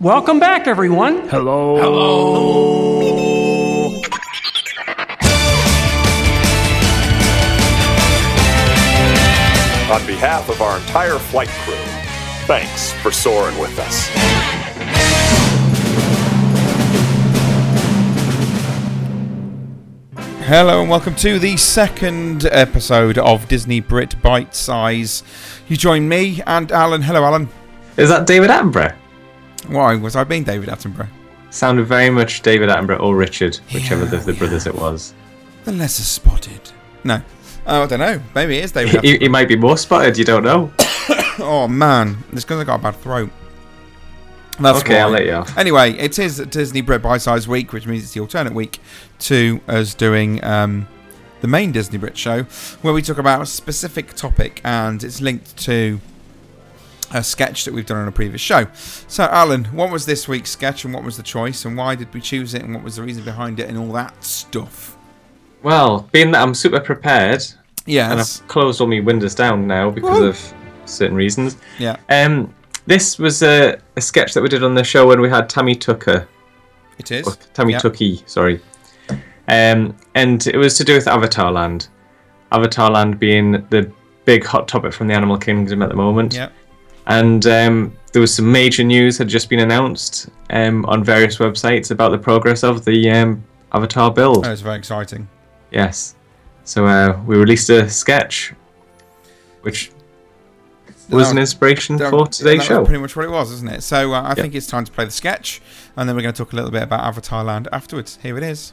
Welcome back, everyone. Hello. Hello. On behalf of our entire flight crew, thanks for soaring with us. Hello and welcome to the second episode of Disney Brit Bite Size. You join me and Alan. Hello, Alan. Is that David Attenborough? Why was I being David Attenborough? Sounded very much David Attenborough or Richard, whichever Yeah, of the yeah. brothers it was. The lesser spotted. No. Oh, I don't know. Maybe it is David He, might be more spotted, you don't know. oh, man. It's because I got a bad throat. That's okay, why. I'll let you off. Anyway, it is Disney Brit Bite Size Week, which means it's the alternate week to us doing um, the main Disney Brit show, where we talk about a specific topic and it's linked to a sketch that we've done on a previous show. So, Alan, what was this week's sketch and what was the choice and why did we choose it and what was the reason behind it and all that stuff? Well, being that I'm super prepared, yeah, and I've closed all my windows down now because Woo. of certain reasons. Yeah. Um, this was a, a sketch that we did on the show when we had Tammy Tucker, It is. Tammy Yep. Tucky, sorry. Um, and it was to do with Avatar Land. Avatar Land being the big hot topic from the Animal Kingdom at the moment. Yeah. And um, there was some major news had just been announced um, on various websites about the progress of the um, Avatar build. That was very exciting. Yes, so uh, we released a sketch, which was That- an inspiration That- for today's show. pretty much what it was, isn't it? So uh, I think it's time to play the sketch, and then we're going to talk a little bit about Avatar Land afterwards. Here it is.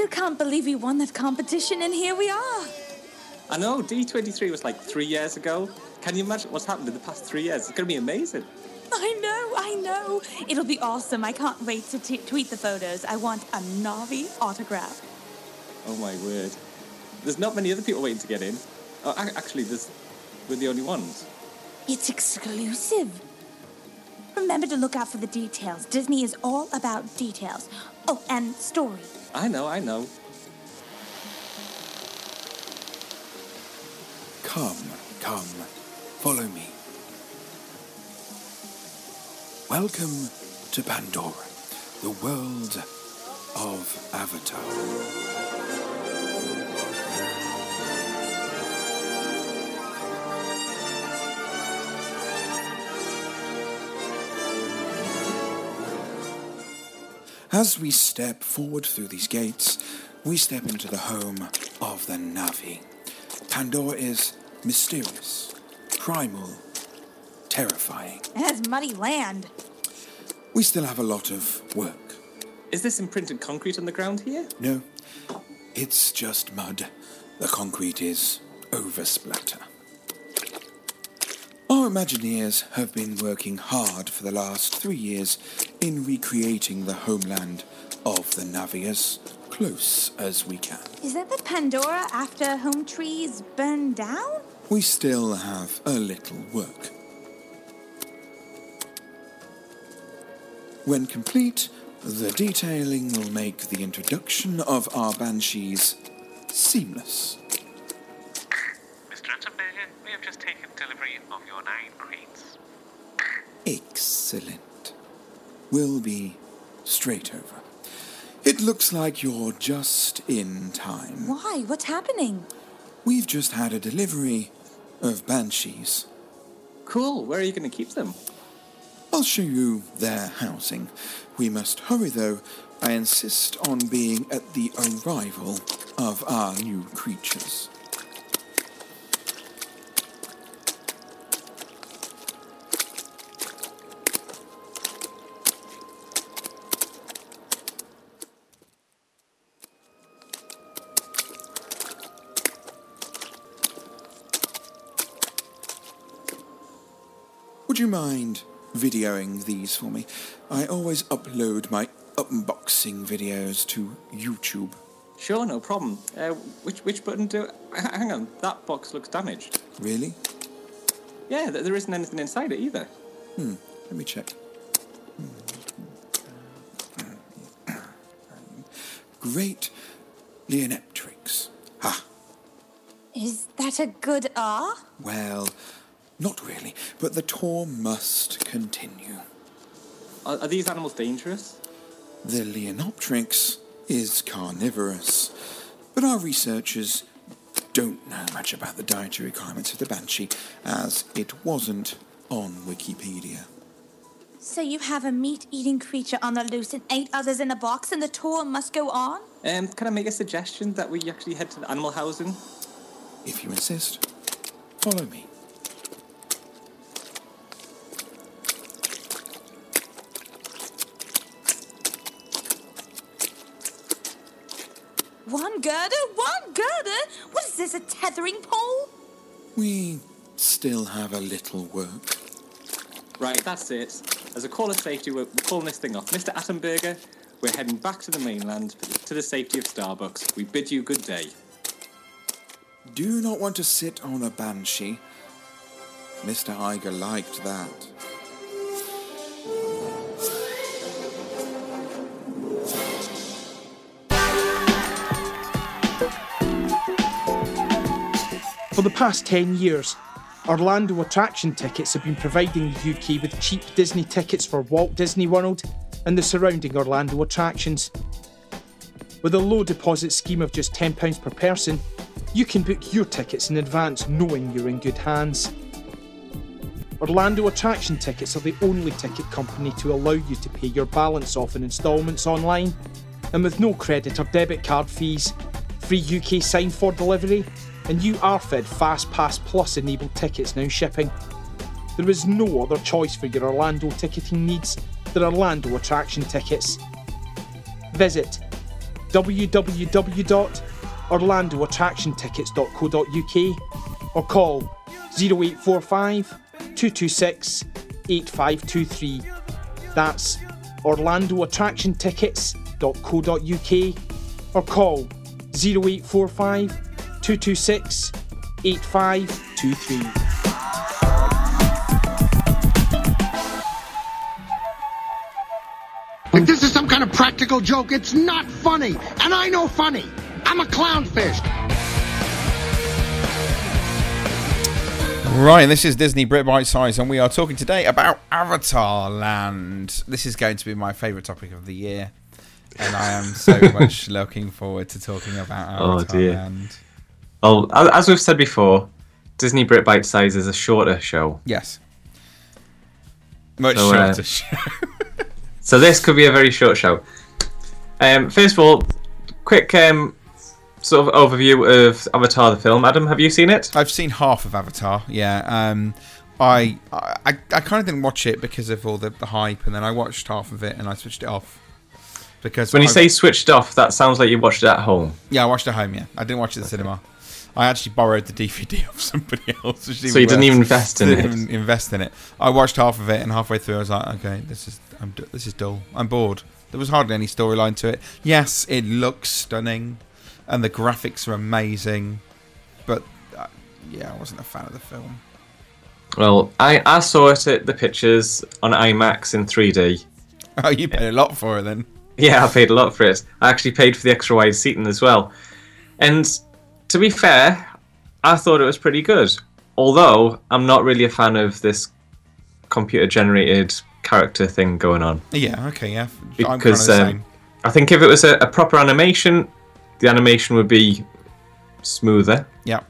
Still can't believe we won that competition, and here we are. I know, D23 was like three years ago. Can you imagine what's happened in the past three years? It's going to be amazing. I know, I know. It'll be awesome. I can't wait to t- tweet the photos. I want a Navi autograph. Oh my word. There's not many other people waiting to get in. Oh, ac- actually, there's, we're the only ones. It's exclusive. Remember to look out for the details. Disney is all about details. Oh, and story. I know, I know. Come, come, follow me. Welcome to Pandora, the world of Avatar. As we step forward through these gates, we step into the home of the Navi. Pandora is mysterious, primal, terrifying. It has muddy land. We still have a lot of work. Is this imprinted concrete on the ground here? No, it's just mud. The concrete is oversplatter. Our Imagineers have been working hard for the last three years in recreating the homeland of the Navi as close as we can. Is that the Pandora after home trees burned down? We still have a little work. When complete, the detailing will make the introduction of our banshees seamless. Mr. Attenborough, we have just taken delivery of your nine crates. Excellent. We'll be straight over. It looks like you're just in time. Why? What's happening? We've just had a delivery of banshees. Cool. Where are you going to keep them? I'll show you their housing. We must hurry though. I insist on being at the arrival of our new creatures. You mind videoing these for me? I always upload my unboxing videos to YouTube. Sure, no problem. Uh, which which button do? h- Hang on, that box looks damaged. Really? Yeah, th- there isn't anything inside it either. Hmm, let me check. Great Leonopteryx. Ah, Is that a good R? well, not really, but the tour must continue. Are, are these animals dangerous? The Leonopteryx is carnivorous, but our researchers don't know much about the dietary requirements of the banshee, as it wasn't on Wikipedia. So you have a meat-eating creature on the loose and eight others in a box, and the tour must go on? Um, can I make a suggestion that we actually head to the animal housing? If you insist, follow me. Is a tethering pole? We still have a little work. Right, that's it. As a call of safety, we're, we're calling this thing off. Mr. Attenberger, we're heading back to the mainland to the safety of Starbucks. We bid you good day. Do you not want to sit on a banshee. Mr. Iger liked that. For the past 10 years, Orlando attraction tickets have been providing the UK with cheap Disney tickets for Walt Disney World and the surrounding Orlando attractions. With a low deposit scheme of just £10 per person, you can book your tickets in advance knowing you're in good hands. Orlando attraction tickets are the only ticket company to allow you to pay your balance off in instalments online, and with no credit or debit card fees, free UK sign for delivery, and you are fed Fast Pass Plus enabled tickets now shipping. There is no other choice for your Orlando ticketing needs than Orlando attraction tickets. Visit www.orlandoattractiontickets.co.uk or call 0845 226 8523. That's orlandoattractiontickets.co.uk or call 0845 226 8523. Like this is some kind of practical joke. It's not funny. And I know funny. I'm a clownfish. Right, this is Disney Brit Bite Size, and we are talking today about Avatar Land. This is going to be my favourite topic of the year, and I am so much looking forward to talking about Oh, Avatar dear. Land. Well, a- as we've said before, Disney Brit Bite Size is a shorter show. Yes. Much So, uh, shorter show. So this could be a very short show. Um, first of all, quick um, sort of overview of Avatar the film. Adam, have you seen it? I've seen half of Avatar. Yeah. Um, I I, I kind of didn't watch it because of all the, the hype, and then I watched half of it and I switched it off because When you I- say switched off, that sounds like you watched it at home. yeah, I watched it at home. Yeah, I didn't watch it at the cinema. I actually borrowed the DVD of somebody else. So you didn't even invest in it? even invest in it. I watched half of it, and halfway through, I was like, okay, this is I'm, this is dull. I'm bored. There was hardly any storyline to it. Yes, it looks stunning, and the graphics are amazing, but uh, yeah, I wasn't a fan of the film. Well, I, I saw it at the pictures on IMAX in 3D. Oh, you paid a lot for it then. Yeah, I paid a lot for it. I actually paid for the extra wide seating as well. And to be fair, I thought it was pretty good. Although I'm not really a fan of this computer generated character thing going on. Yeah, okay, yeah. I'm kind of Because the um, same. I think if it was a, a proper animation, the animation would be smoother. Yeah.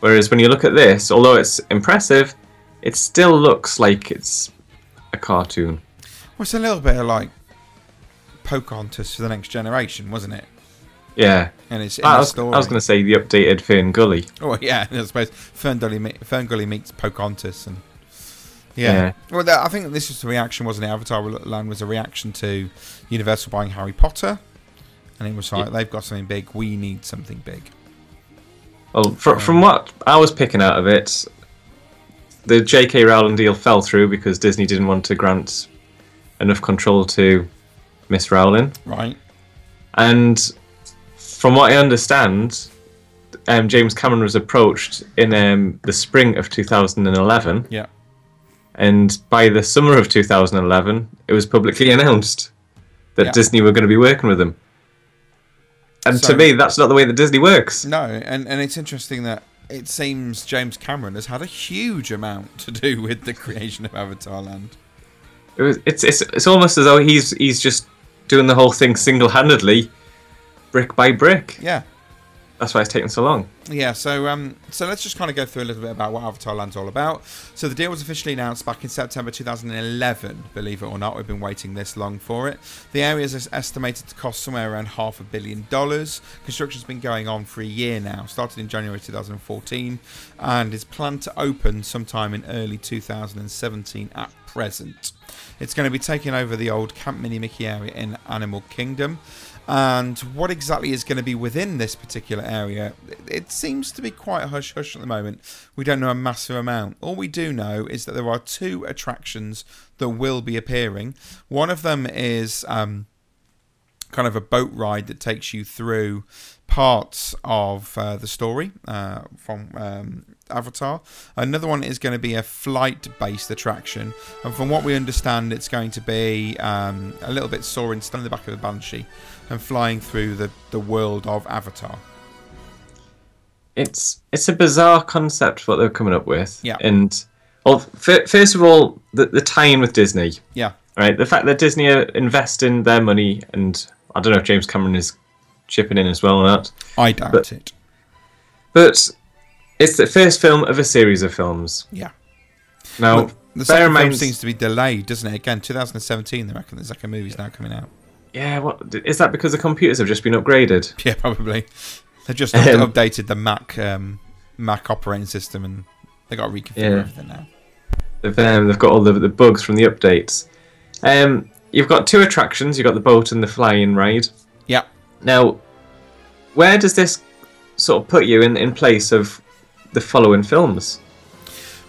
Whereas when you look at this, although it's impressive, it still looks like it's a cartoon. Well, it's a little bit of like Pocahontas for the next generation, wasn't it? Yeah. And it's in I the was, story. I was going to say the updated Fern Gully. Oh yeah, I suppose Fern Gully, Fern Gully meets Pocahontas, and yeah. Yeah. Well, that, I think this was a reaction, wasn't it? Avatar Land was a reaction to Universal buying Harry Potter, and it was like Yeah. they've got something big, we need something big. Well, fr- from what I was picking out of it, the J.K. Rowling deal fell through because Disney didn't want to grant enough control to Miss Rowling. Right? And from what I understand, um, James Cameron was approached in um, the spring of 2011 Yeah. And by the summer of 2011, it was publicly announced that Yeah. Disney were going to be working with him. And So- to me, that's not the way that Disney works. No, and, and it's interesting that it seems James Cameron has had a huge amount to do with the creation of Avatar Land. It was, it's, it's it's almost as though he's he's just doing the whole thing single-handedly, brick by brick. Yeah. That's why it's taken so long. Yeah, so um, so let's just kind of go through a little bit about what Avatar Land's all about. So the deal was officially announced back in September 2011. Believe it or not, we've been waiting this long for it. The area is estimated to cost somewhere around half a billion dollars. Construction's been going on for a year now, started in January 2014, and is planned to open sometime in early 2017 at present. It's going to be taking over the old Camp Mini Mickey area in Animal Kingdom. And what exactly is going to be within this particular area? it- seems to be quite hush hush at the moment. We don't know a massive amount. All we do know is that there are two attractions that will be appearing. One of them is um, kind of a boat ride that takes you through parts of uh, the story uh, from um, Avatar. Another one is going to be a flight-based attraction, and from what we understand, it's going to be um, a little bit soaring, still in the back of a banshee, and flying through the, the world of Avatar. It's it's a bizarre concept what they're coming up with. Yeah. And well, f- first of all, the the tie-in with Disney. Yeah. Right. The fact that Disney are investing their money, and I don't know if James Cameron is chipping in as well or not. I doubt But- it. But it's the first film of a series of films. Yeah. Now, the second film seems to be delayed, doesn't it? Again, 2017. They reckon the second movie's now coming out. yeah, what is that? Because the computers have just been upgraded. Yeah, probably. They've just Um, up- updated the Mac um, Mac operating system, and they got to reconfigure Yeah. everything now. They've, um, they've got all the, the bugs from the updates. Um, you've got two attractions. You've got the boat and the flying ride. Yeah. Now, where does this sort of put you in, in place of the following films?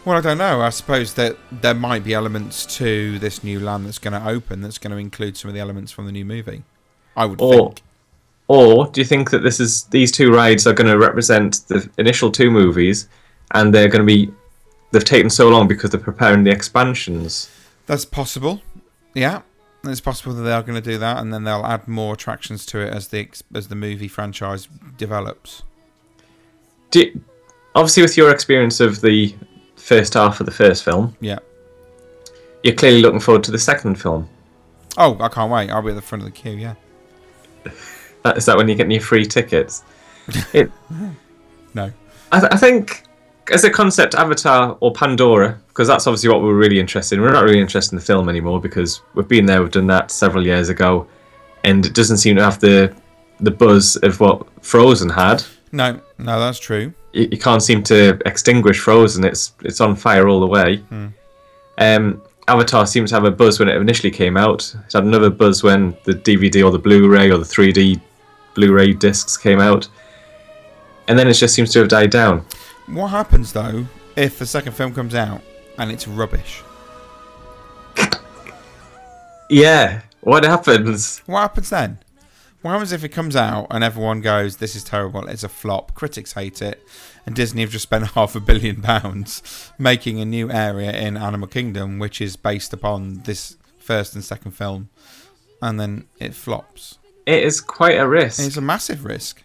Well, I don't know. I suppose that there might be elements to this new land that's going to open that's going to include some of the elements from the new movie. I would Or, think. or do you think that this is these two rides are going to represent the initial two movies, and they're going to be they've taken so long because they're preparing the expansions? That's possible. Yeah, it's possible that they are going to do that, and then they'll add more attractions to it as the as the movie franchise develops. Do obviously, with your experience of the first half of the first film, Yeah. you're clearly looking forward to the second film. Oh, I can't wait. I'll be at the front of the queue. Yeah. That, is that when you're getting your free tickets? It, No. I, th- I think as a concept, Avatar or Pandora, because that's obviously what we're really interested in. We're not really interested in the film anymore because we've been there, we've done that several years ago, and it doesn't seem to have the the buzz of what Frozen had. No, no, that's true. You, you can't seem to extinguish Frozen. It's it's on fire all the way. Hmm. Um, Avatar seemed to have a buzz when it initially came out. It had another buzz when the DVD or the Blu-ray or the 3D Blu-ray discs came out, and then it just seems to have died down. What happens though if the second film comes out and it's rubbish? Yeah, what happens? What happens then? What happens if it comes out and everyone goes, "This is terrible. It's a flop. Critics hate it," and Disney have just spent half a billion pounds making a new area in Animal Kingdom, which is based upon this first and second film, and then it flops. It is quite a risk. It's a massive risk.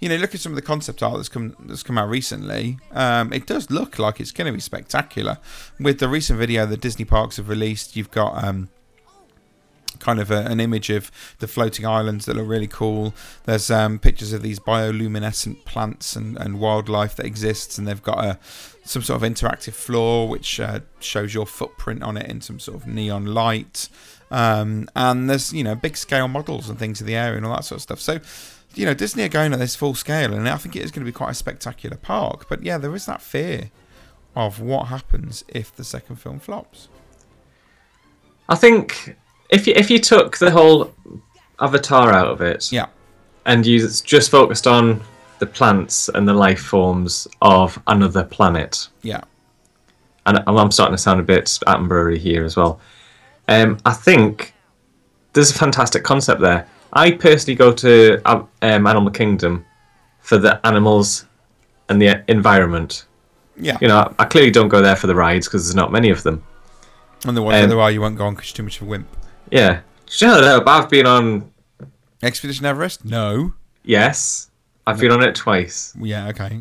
You know, look at some of the concept art that's come that's come out recently. Um, it does look like it's going to be spectacular. With the recent video that Disney parks have released, you've got um, kind of a, an image of the floating islands that look really cool. There's um, pictures of these bioluminescent plants and, and wildlife that exists, and they've got a some sort of interactive floor which uh, shows your footprint on it in some sort of neon light. Um, and there's you know big scale models and things of the area and all that sort of stuff. So you know Disney are going at this full scale, and I think it is going to be quite a spectacular park. But yeah, there is that fear of what happens if the second film flops. I think if you if you took the whole Avatar out of it, yeah, and you just focused on the plants and the life forms of another planet, Yeah, and I'm starting to sound a bit Attenborough here as well. Um, I think there's a fantastic concept there. I personally go to uh, um, Animal Kingdom for the animals and the environment. Yeah. You know, I clearly don't go there for the rides because there's not many of them. And the ones that Um, there are, you won't go on because you're too much of a wimp. Yeah. Shut up. I've been on. Expedition Everest? No. Yes. I've been on it twice, Yeah, okay.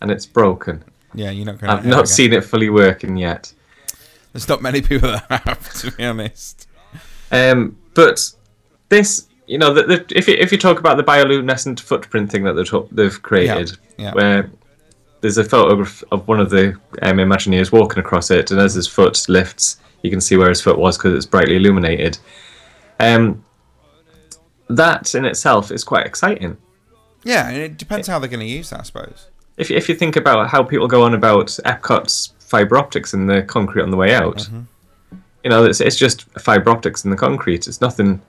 and it's broken. Yeah, you're not going. To I've not seen it fully working yet. There's not many people that have, to be honest. Um, but this, you know, the, the, if you, if you talk about the bioluminescent footprint thing that they've, they've created, yeah. where there's a photograph of one of the um, Imagineers walking across it, and as his foot lifts, you can see where his foot was because it's brightly illuminated. Um, that in itself is quite exciting. Yeah, and it depends how they're going to use that, I suppose. If if you think about how people go on about Epcot's fiber optics in the concrete on the way out, you know, it's it's just fiber optics in the concrete. It's nothing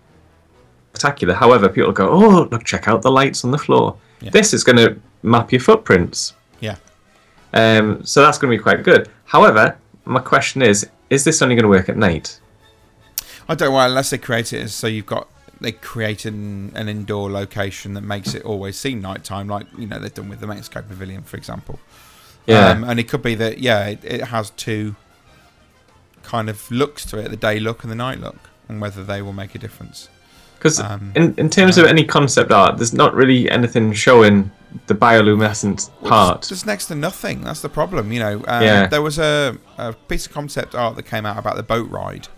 spectacular. However, people go, "Oh, look, check out the lights on the floor." This is going to map your footprints. Yeah. Um, so that's going to be quite good. However, my question is: Is this only going to work at night? I don't know unless they create it as so you've got they create an, an indoor location that makes it always seem nighttime, like you know they've done with the Mexico Pavilion, for example. Yeah. Um, and it could be that yeah, it, it has two kind of looks to it: the day look and the night look, and whether they will make a difference. Because Um, in, in terms of any concept art, there's not really anything showing the bioluminescent part. There's next to nothing. That's the problem. You know, um, Yeah. there was a, a piece of concept art that came out about the boat ride,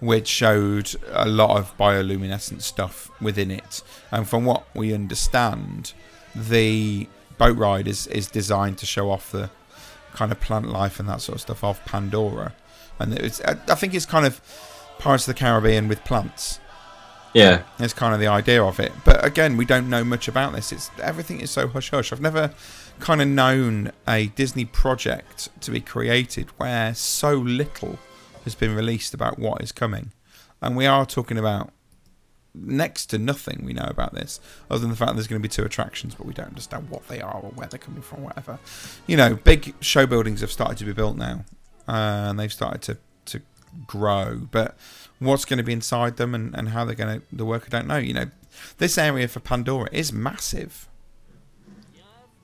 which showed a lot of bioluminescent stuff within it. And from what we understand, the boat ride is, is designed to show off the kind of plant life and that sort of stuff of Pandora. And it's, I I think it's kind of Pirates of the Caribbean with plants. Yeah. That's kind of the idea of it. But again, we don't know much about this. It's everything is so hush hush. I've never kind of known a Disney project to be created where so little has been released about what is coming. And we are talking about next to nothing we know about this, other than the fact there's going to be two attractions, but we don't understand what they are or where they're coming from, whatever. You know, big show buildings have started to be built now, uh, and they've started to, to grow. But what's going to be inside them and, and how they're going to the work, I don't know. You know, this area for Pandora is massive.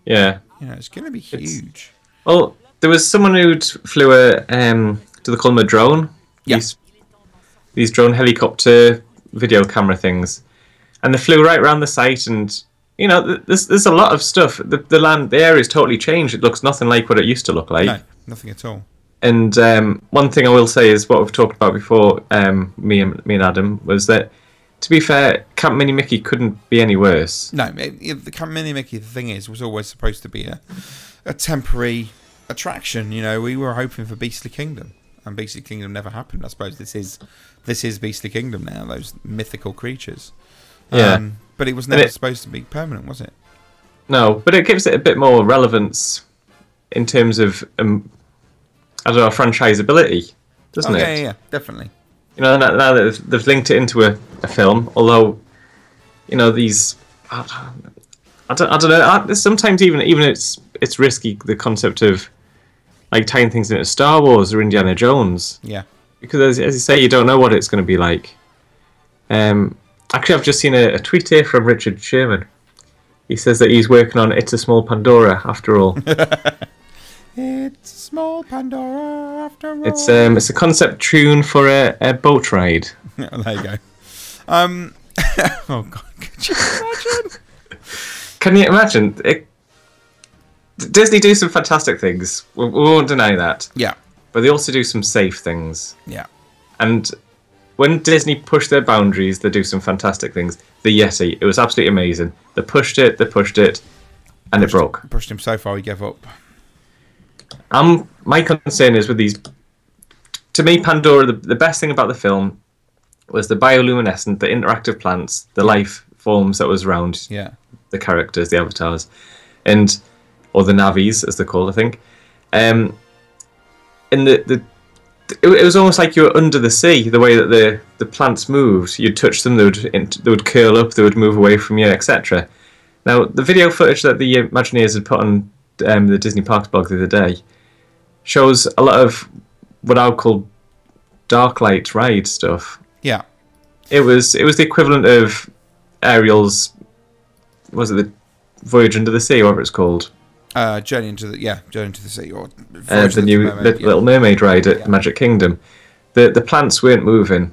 Yeah. You know, it's going to be huge. Well, there was someone who flew a um, do they call them a drone? Yeah. These, these drone helicopter video camera things, and they flew right around the site, and you know, there's there's a lot of stuff. The the land, the area is totally changed. It looks nothing like what it used to look like. no, nothing at all. And um, one thing I will say is what we've talked about before, um, me and me and Adam, was that to be fair, Camp Mini Mickey couldn't be any worse. No, it, it- the Camp Mini Mickey, the thing is, was always supposed to be a, a temporary attraction. You know, we were hoping for Beastly Kingdom, and Beastly Kingdom never happened. I suppose this is this is Beastly Kingdom now. Those mythical creatures. Yeah. Um, but it was never it- supposed to be permanent, was it? No, but it gives it a bit more relevance in terms of um, I don't know franchisability, doesn't oh, it? Yeah, yeah, yeah, definitely. You know, now, now that they've, they've linked it into a, a film, although you know these, I, I don't, I don't know. I, sometimes even even it's it's risky the concept of like tying things into Star Wars or Indiana Jones Yeah. because as, as you say, you don't know what it's going to be like. Um, actually, I've just seen a, a tweet here from Richard Sherman. He says that he's working on "It's a Small Pandora" after all. It's a small Pandora after all. it's um, it's a concept tune for a, a boat ride. there you go. Um, oh god, could you imagine? Can you imagine? It, Disney do some fantastic things. We, we won't deny that. Yeah, But they also do some safe things. yeah. And when Disney push their boundaries, they do some fantastic things. The Yeti, it was absolutely amazing. They pushed it, they pushed it, and it broke. Pushed him so far he gave up. Um, my concern is with these. To me, Pandora, the, the best thing about the film was the bioluminescent, the interactive plants, the life forms that was around Yeah. the characters, the avatars, and or the navis as they're called, I think. Um, and the the it, it was almost like you were under the sea. The way that the the plants moved, you'd touch them, they would they would curl up, they would move away from you, etc. Now, the video footage that the Imagineers had put on um, the Disney Parks blog the other day shows a lot of what I would call dark light ride stuff. Yeah. It was it was the equivalent of Ariel's was it the Voyage Under the Sea, whatever it's called. Uh, Journey into the yeah, Journey into the Sea or uh, the new Mermaid, yeah. Little Mermaid ride at Yeah. Magic Kingdom. The the plants weren't moving.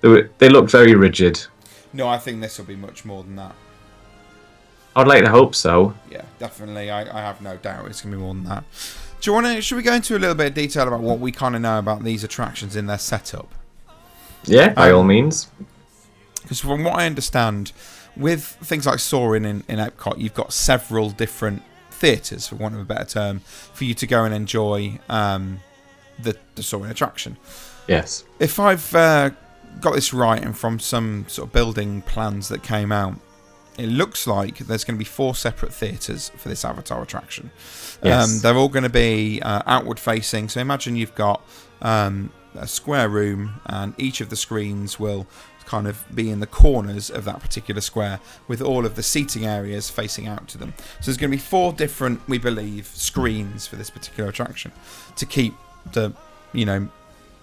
They were they looked very rigid. No, I think this will be much more than that. I'd like to hope so. Yeah, definitely. I, I have no doubt it's gonna be more than that. Do you want to? Should we go into a little bit of detail about what we kind of know about these attractions in their setup? Yeah, by Um, all means. Because from what I understand, with things like Soaring in, in Epcot, you've got several different theatres, for want of a better term, for you to go and enjoy um, the, the Soaring attraction. Yes. If I've uh, got this right and from some sort of building plans that came out, it looks like there's going to be four separate theatres for this Avatar attraction. Yes. Um, they're all going to be uh, outward facing. So imagine you've got um, a square room, and each of the screens will kind of be in the corners of that particular square with all of the seating areas facing out to them. So there's going to be four different, we believe, screens for this particular attraction to keep the, you know,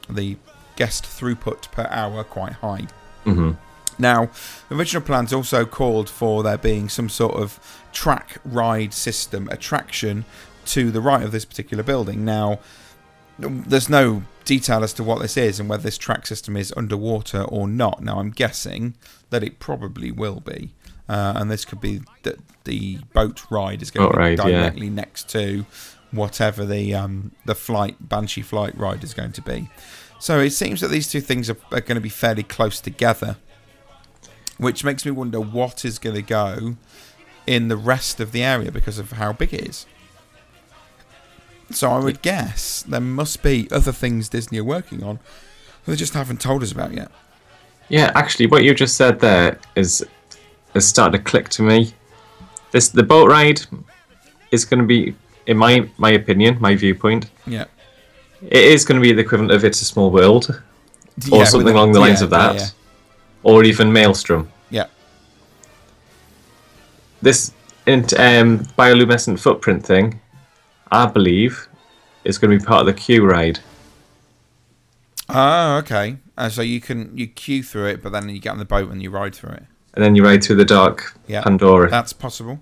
the guest throughput per hour quite high. hmm Now, the original plans also called for there being some sort of track ride system attraction to the right of this particular building. Now, there's no detail as to what this is and whether this track system is underwater or not. Now, I'm guessing that it probably will be. Uh, and this could be that the boat ride is going Boat to be ride, yeah. directly next to whatever the um, the flight Banshee flight ride is going to be. So it seems that these two things are, are going to be fairly close together which makes me wonder what is going to go in the rest of the area because of how big it is. So I would guess there must be other things Disney are working on that they just haven't told us about yet. Yeah, actually, what you just said there is has started to click to me. This the boat ride is going to be, in my my opinion, my viewpoint, Yeah. it is going to be the equivalent of It's a Small World, or with something along the lines yeah, of that, yeah, or even Maelstrom. Yeah. This int- um, bioluminescent footprint thing, I believe, is going to be part of the queue ride. Oh, okay. Uh, so you can you queue through it, but then you get on the boat and you ride through it. and then you ride through the dark Yeah, Pandora. That's possible.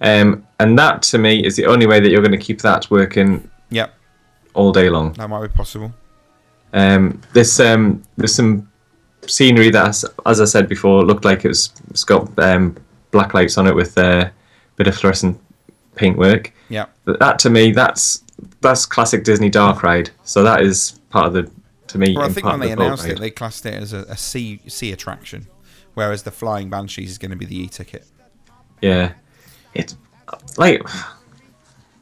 Um, and that to me is the only way that you're going to keep that working Yep, all day long. that might be possible. Um, this um, there's some scenery that, as, as I said before, looked like it was it's got um, black lights on it with a uh, bit of fluorescent paintwork. Yeah. But that to me, that's that's classic Disney dark ride. So that is part of the to me. Well, I think when of they the announced ride. it, they classed it as a, a sea sea attraction, whereas the Flying Banshees is going to be the e-ticket. Yeah. it's like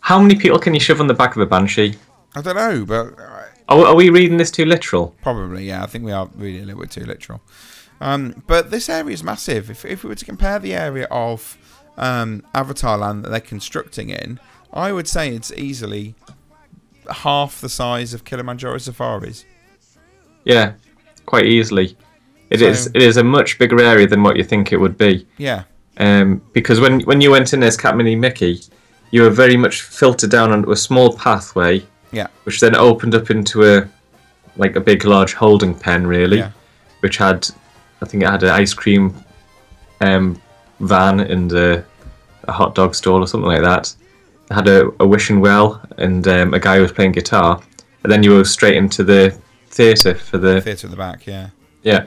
how many people can you shove on the back of a banshee? I don't know, but Are, are we reading this too literal? Probably, yeah. I think we are reading a little bit too literal. Um, but this area is massive. If, if we were to compare the area of um, Avatar Land that they're constructing in, I would say it's easily half the size of Kilimanjaro Safaris. Yeah, quite easily. It is. So- It is a much bigger area than what you think it would be. Yeah, Um, because when when you went in as Camp Mini Mickey, you were very much filtered down onto a small pathway, yeah, which then opened up into a like a big, large holding pen, really, Yeah. which had, I think it had an ice cream um, van and a, a hot dog stall or something like that. It had a, a wishing well and um, a guy who was playing guitar, and then you were straight into the theatre for the theatre at the back. Yeah, yeah,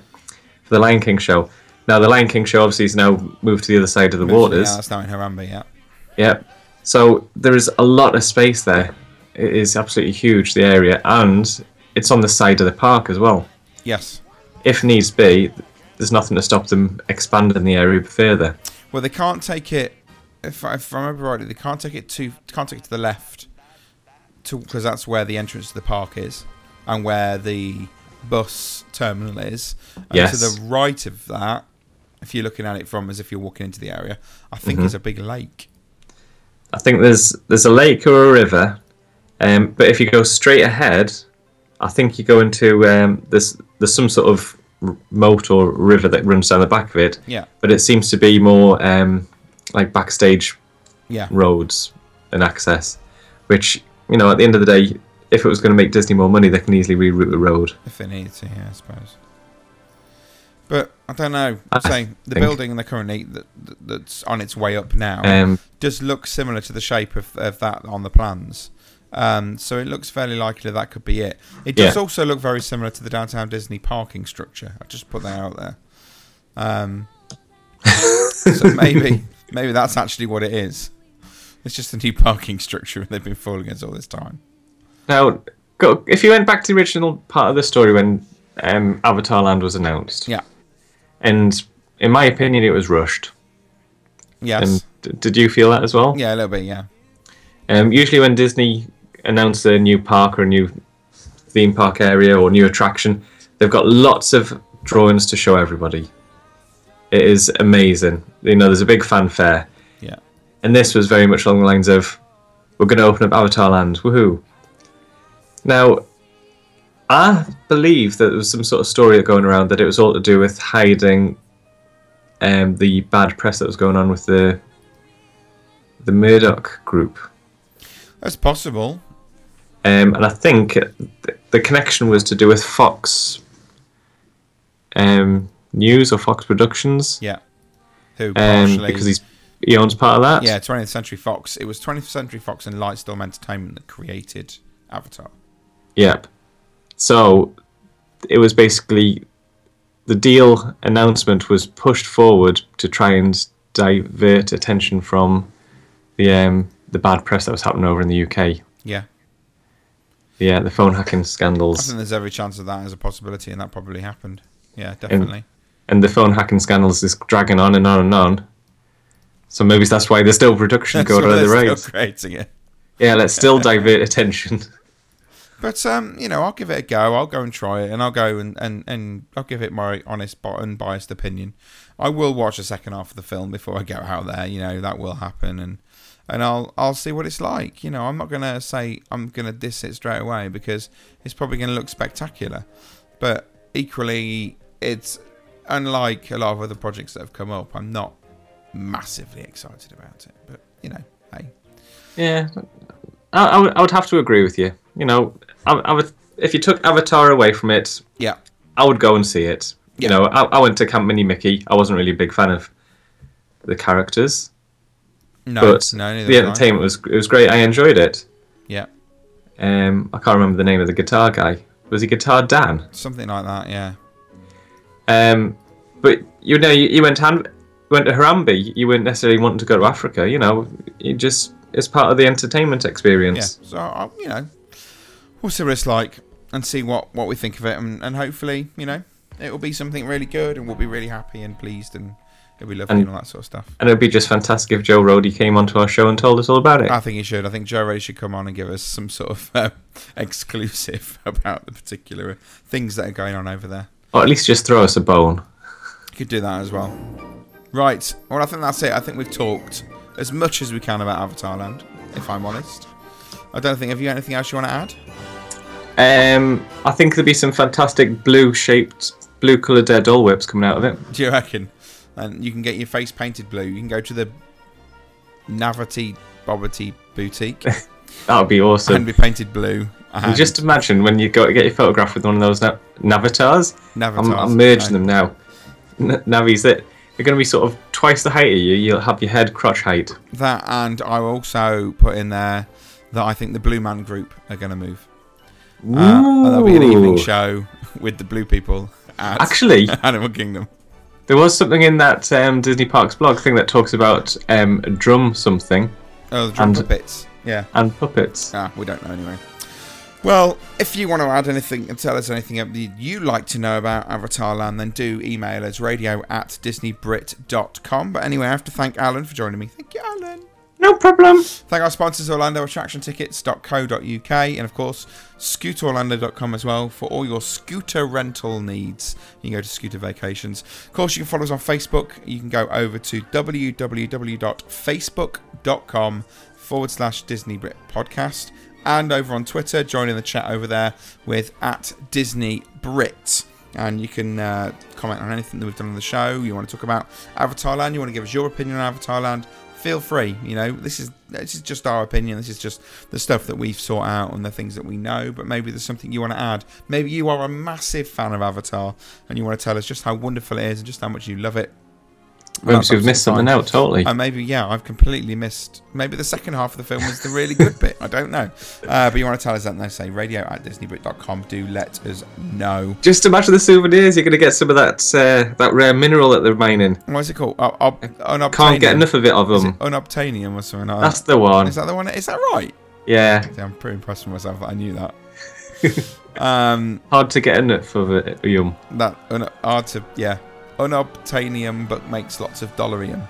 for the Lion King show. Now the Lion King show obviously is now moved to the other side of the waters. Yeah, that's now in Harambe. Yeah, Yeah. So there is a lot of space there. It is absolutely huge, the area, and it's on the side of the park as well. yes. If needs be, there's nothing to stop them expanding the area further. Well, they can't take it. If I, if I remember rightly, they can't take it to can't take it to the left, because that's where the entrance to the park is, and where the bus terminal is. And Yes. To the right of that, if you're looking at it from as if you're walking into the area, I think Mhm. is a big lake. I think there's there's a lake or a river, um, but if you go straight ahead, I think you go into um, there's there's some sort of moat or river that runs down the back of it. Yeah. But it seems to be more um, like backstage Yeah. roads and access, which you know at the end of the day, if it was going to make Disney more money, they can easily reroute the road. If they need to, yeah, I suppose. But I don't know. I I'm saying the think- building they're currently that, that, that's on its way up now Um, does look similar to the shape of, of that on the plans. Um, so it looks fairly likely that could be it. It does Yeah. also look very similar to the downtown Disney parking structure. I just put that out there. Um, so maybe maybe that's actually what it is. It's just a new parking structure they've been fooling us all this time. Now, go, if you went back to the original part of the story when um, Avatar Land was announced, Yeah. and in my opinion, it was rushed. Yes. And d- did you feel that as well? yeah, a little bit. Yeah. Um, usually, when Disney announce a new park or a new theme park area or new attraction, they've got lots of drawings to show everybody. It is amazing. You know, there's a big fanfare. Yeah. And this was very much along the lines of, we're going to open up Avatar Land, woohoo. Now, I believe that there was some sort of story going around that it was all to do with hiding um, the bad press that was going on with the the Murdoch group. That's possible. Um, and I think th- the connection was to do with Fox um, News or Fox Productions. Yeah. Who Um, partially because he's he owns part of that. Yeah, 20th Century Fox. It was 20th Century Fox and Lightstorm Entertainment that created Avatar. Yep. So it was basically the deal announcement was pushed forward to try and divert attention from the um, the bad press that was happening over in the UK. Yeah. Yeah, the phone hacking scandals. I think there's every chance of that as a possibility, and that probably happened. Yeah, definitely. and the phone hacking scandals is dragging on and on and on. So maybe that's why there's still production going on at the still creating it. Yeah, let's still divert attention. But um, you know, I'll give it a go. I'll go and try it, and I'll go and, and, and I'll give it my honest unbiased opinion. I will watch the second half of the film before I go out there. You know that will happen, and and I'll I'll see what it's like. You know, I'm not gonna say I'm gonna diss it straight away because it's probably gonna look spectacular, but equally, it's unlike a lot of other projects that have come up. I'm not massively excited about it, but you know, hey, Yeah, I, I, would, I would have to agree with you. You know, I, I would if you took Avatar away from it, yeah, I would go and see it. You know, I, I went to Camp Mini Mickey. I wasn't really a big fan of the characters, no, but no, the entertainment was it was great. I enjoyed it. yeah, Um, I can't remember the name of the guitar guy. Was he Guitar Dan? something like that, yeah. Um, but you know, you, you went went to Harambe. You weren't necessarily wanting to go to Africa. You know, it just it's part of the entertainment Yeah, experience. so I'll, you know, we'll see what it's like and see what what we think of it, and, and hopefully, you know, it will be something really good, and we'll be really happy and pleased, and it'll be lovely and, And- all that sort of stuff. And it'd be just fantastic if Joe Rohde came onto our show and told us all about it. I think he should. I think Joe Rohde should come on and give us some sort of uh, exclusive about the particular things that are going on over there. or at least just throw us a bone. You could do that as well. Right. Well, I think that's it. I think we've talked as much as we can about Avatar Land, if I'm honest. I don't think. Have you got anything else you want to add? Um, I think there'll be some fantastic blue-shaped, blue-coloured uh, Dole Whips coming out of it. Do you reckon? And you can get your face painted blue. You can go to the Navity Bobbity boutique That would be awesome. and be painted blue. And just imagine when you go to get your photograph with one of those na- Navatars. I'm, Navatars, I'm merging no. them now. N- Navis that they're going to be sort of twice the height of you. You'll have your head crotch height. that, and I will also put in there that I think the Blue Man Group are going to move. Uh, there'll be an evening show with the Blue people at Actually, Animal Kingdom. There was something in that um, Disney Parks blog thing that talks about um, drum something Oh, the drum And- puppets. Yeah. and puppets. Ah, we don't know anyway. Well, if you want to add anything and tell us anything that you like to know about Avatar Land, then do email us radio at disneybrit.com. But anyway, I have to thank Alan for joining me. Thank you, Alan. No problem. Thank our sponsors, Orlando Attraction Tickets.co.uk, and of course, scooterorlando.com as well for all your scooter rental needs. You can go to Scooter Vacations. Of course, you can follow us on Facebook. You can go over to www.facebook.com forward slash Disney Brit Podcast. And over on Twitter, join in the chat over there with at Disney Brit. And you can uh, comment on anything that we've done on the show. You want to talk about Avatar Land, you want to give us your opinion on Avatar Land, feel free. You know, this is this is just our opinion. This is just the stuff that we've sought out and the things that we know. But maybe there's something you want to add. Maybe you are a massive fan of Avatar and you want to tell us just how wonderful it is and just how much you love it. Maybe we've missed something out totally. And maybe, yeah, I've completely missed. Maybe the second half of the film was the really good bit. I don't know. Uh, but you want to tell us that, They say radio at disneybrit.com. Do let us know. Just imagine the souvenirs. You're going to get some of that uh, that rare mineral that they're mining. What is it called? Uh, uh, unobtainium. Can't get enough of it of them. it unobtainium or something like? That's the one. Is that the one? Is that right? Yeah, I'm pretty impressed with myself that I knew that. um, hard to get enough of it. Yum. that un- hard to yeah, unobtainium, but makes lots of dollarium.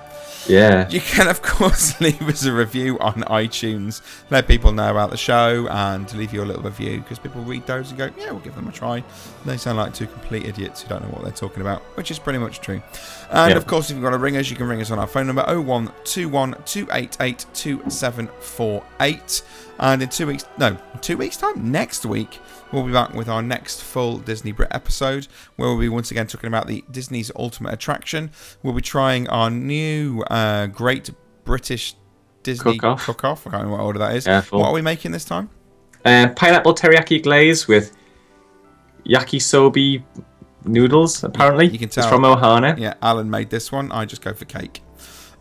Yeah. You can, of course, leave us a review on iTunes. Let people know about the show and leave you a little review because people read those and go, yeah, we'll give them a try. They sound like two complete idiots who don't know what they're talking about, which is pretty much true. And Yeah. of course, if you've got to ring us, you can ring us on our phone number 0121 288 2748. And in two weeks, no, two weeks' time, next week, we'll be back with our next full Disney Brit episode where we'll be once again talking about the Disney's Ultimate Attraction. We'll be trying our new uh, Great British Disney Cook-Off. Cook-Off. I can't remember what order that is. Careful. What are we making this time? Uh, pineapple teriyaki glaze with yakisoba noodles. Apparently, You can tell it's from Ohana. Yeah, Alan made this one. I just go for cake.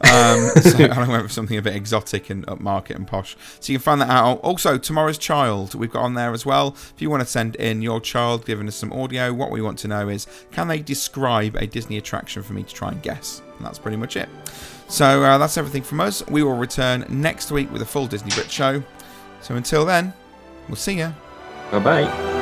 Um, so Alan went for something a bit exotic and upmarket and posh. So you can find that out. Also, Tomorrow's Child, we've got on there as well. If you want to send in your child giving us some audio, what we want to know is can they describe a Disney attraction for me to try and guess? And that's pretty much it. So uh, that's everything from us. We will return next week with a full Disney Brit show. So until then, we'll see you. Bye bye.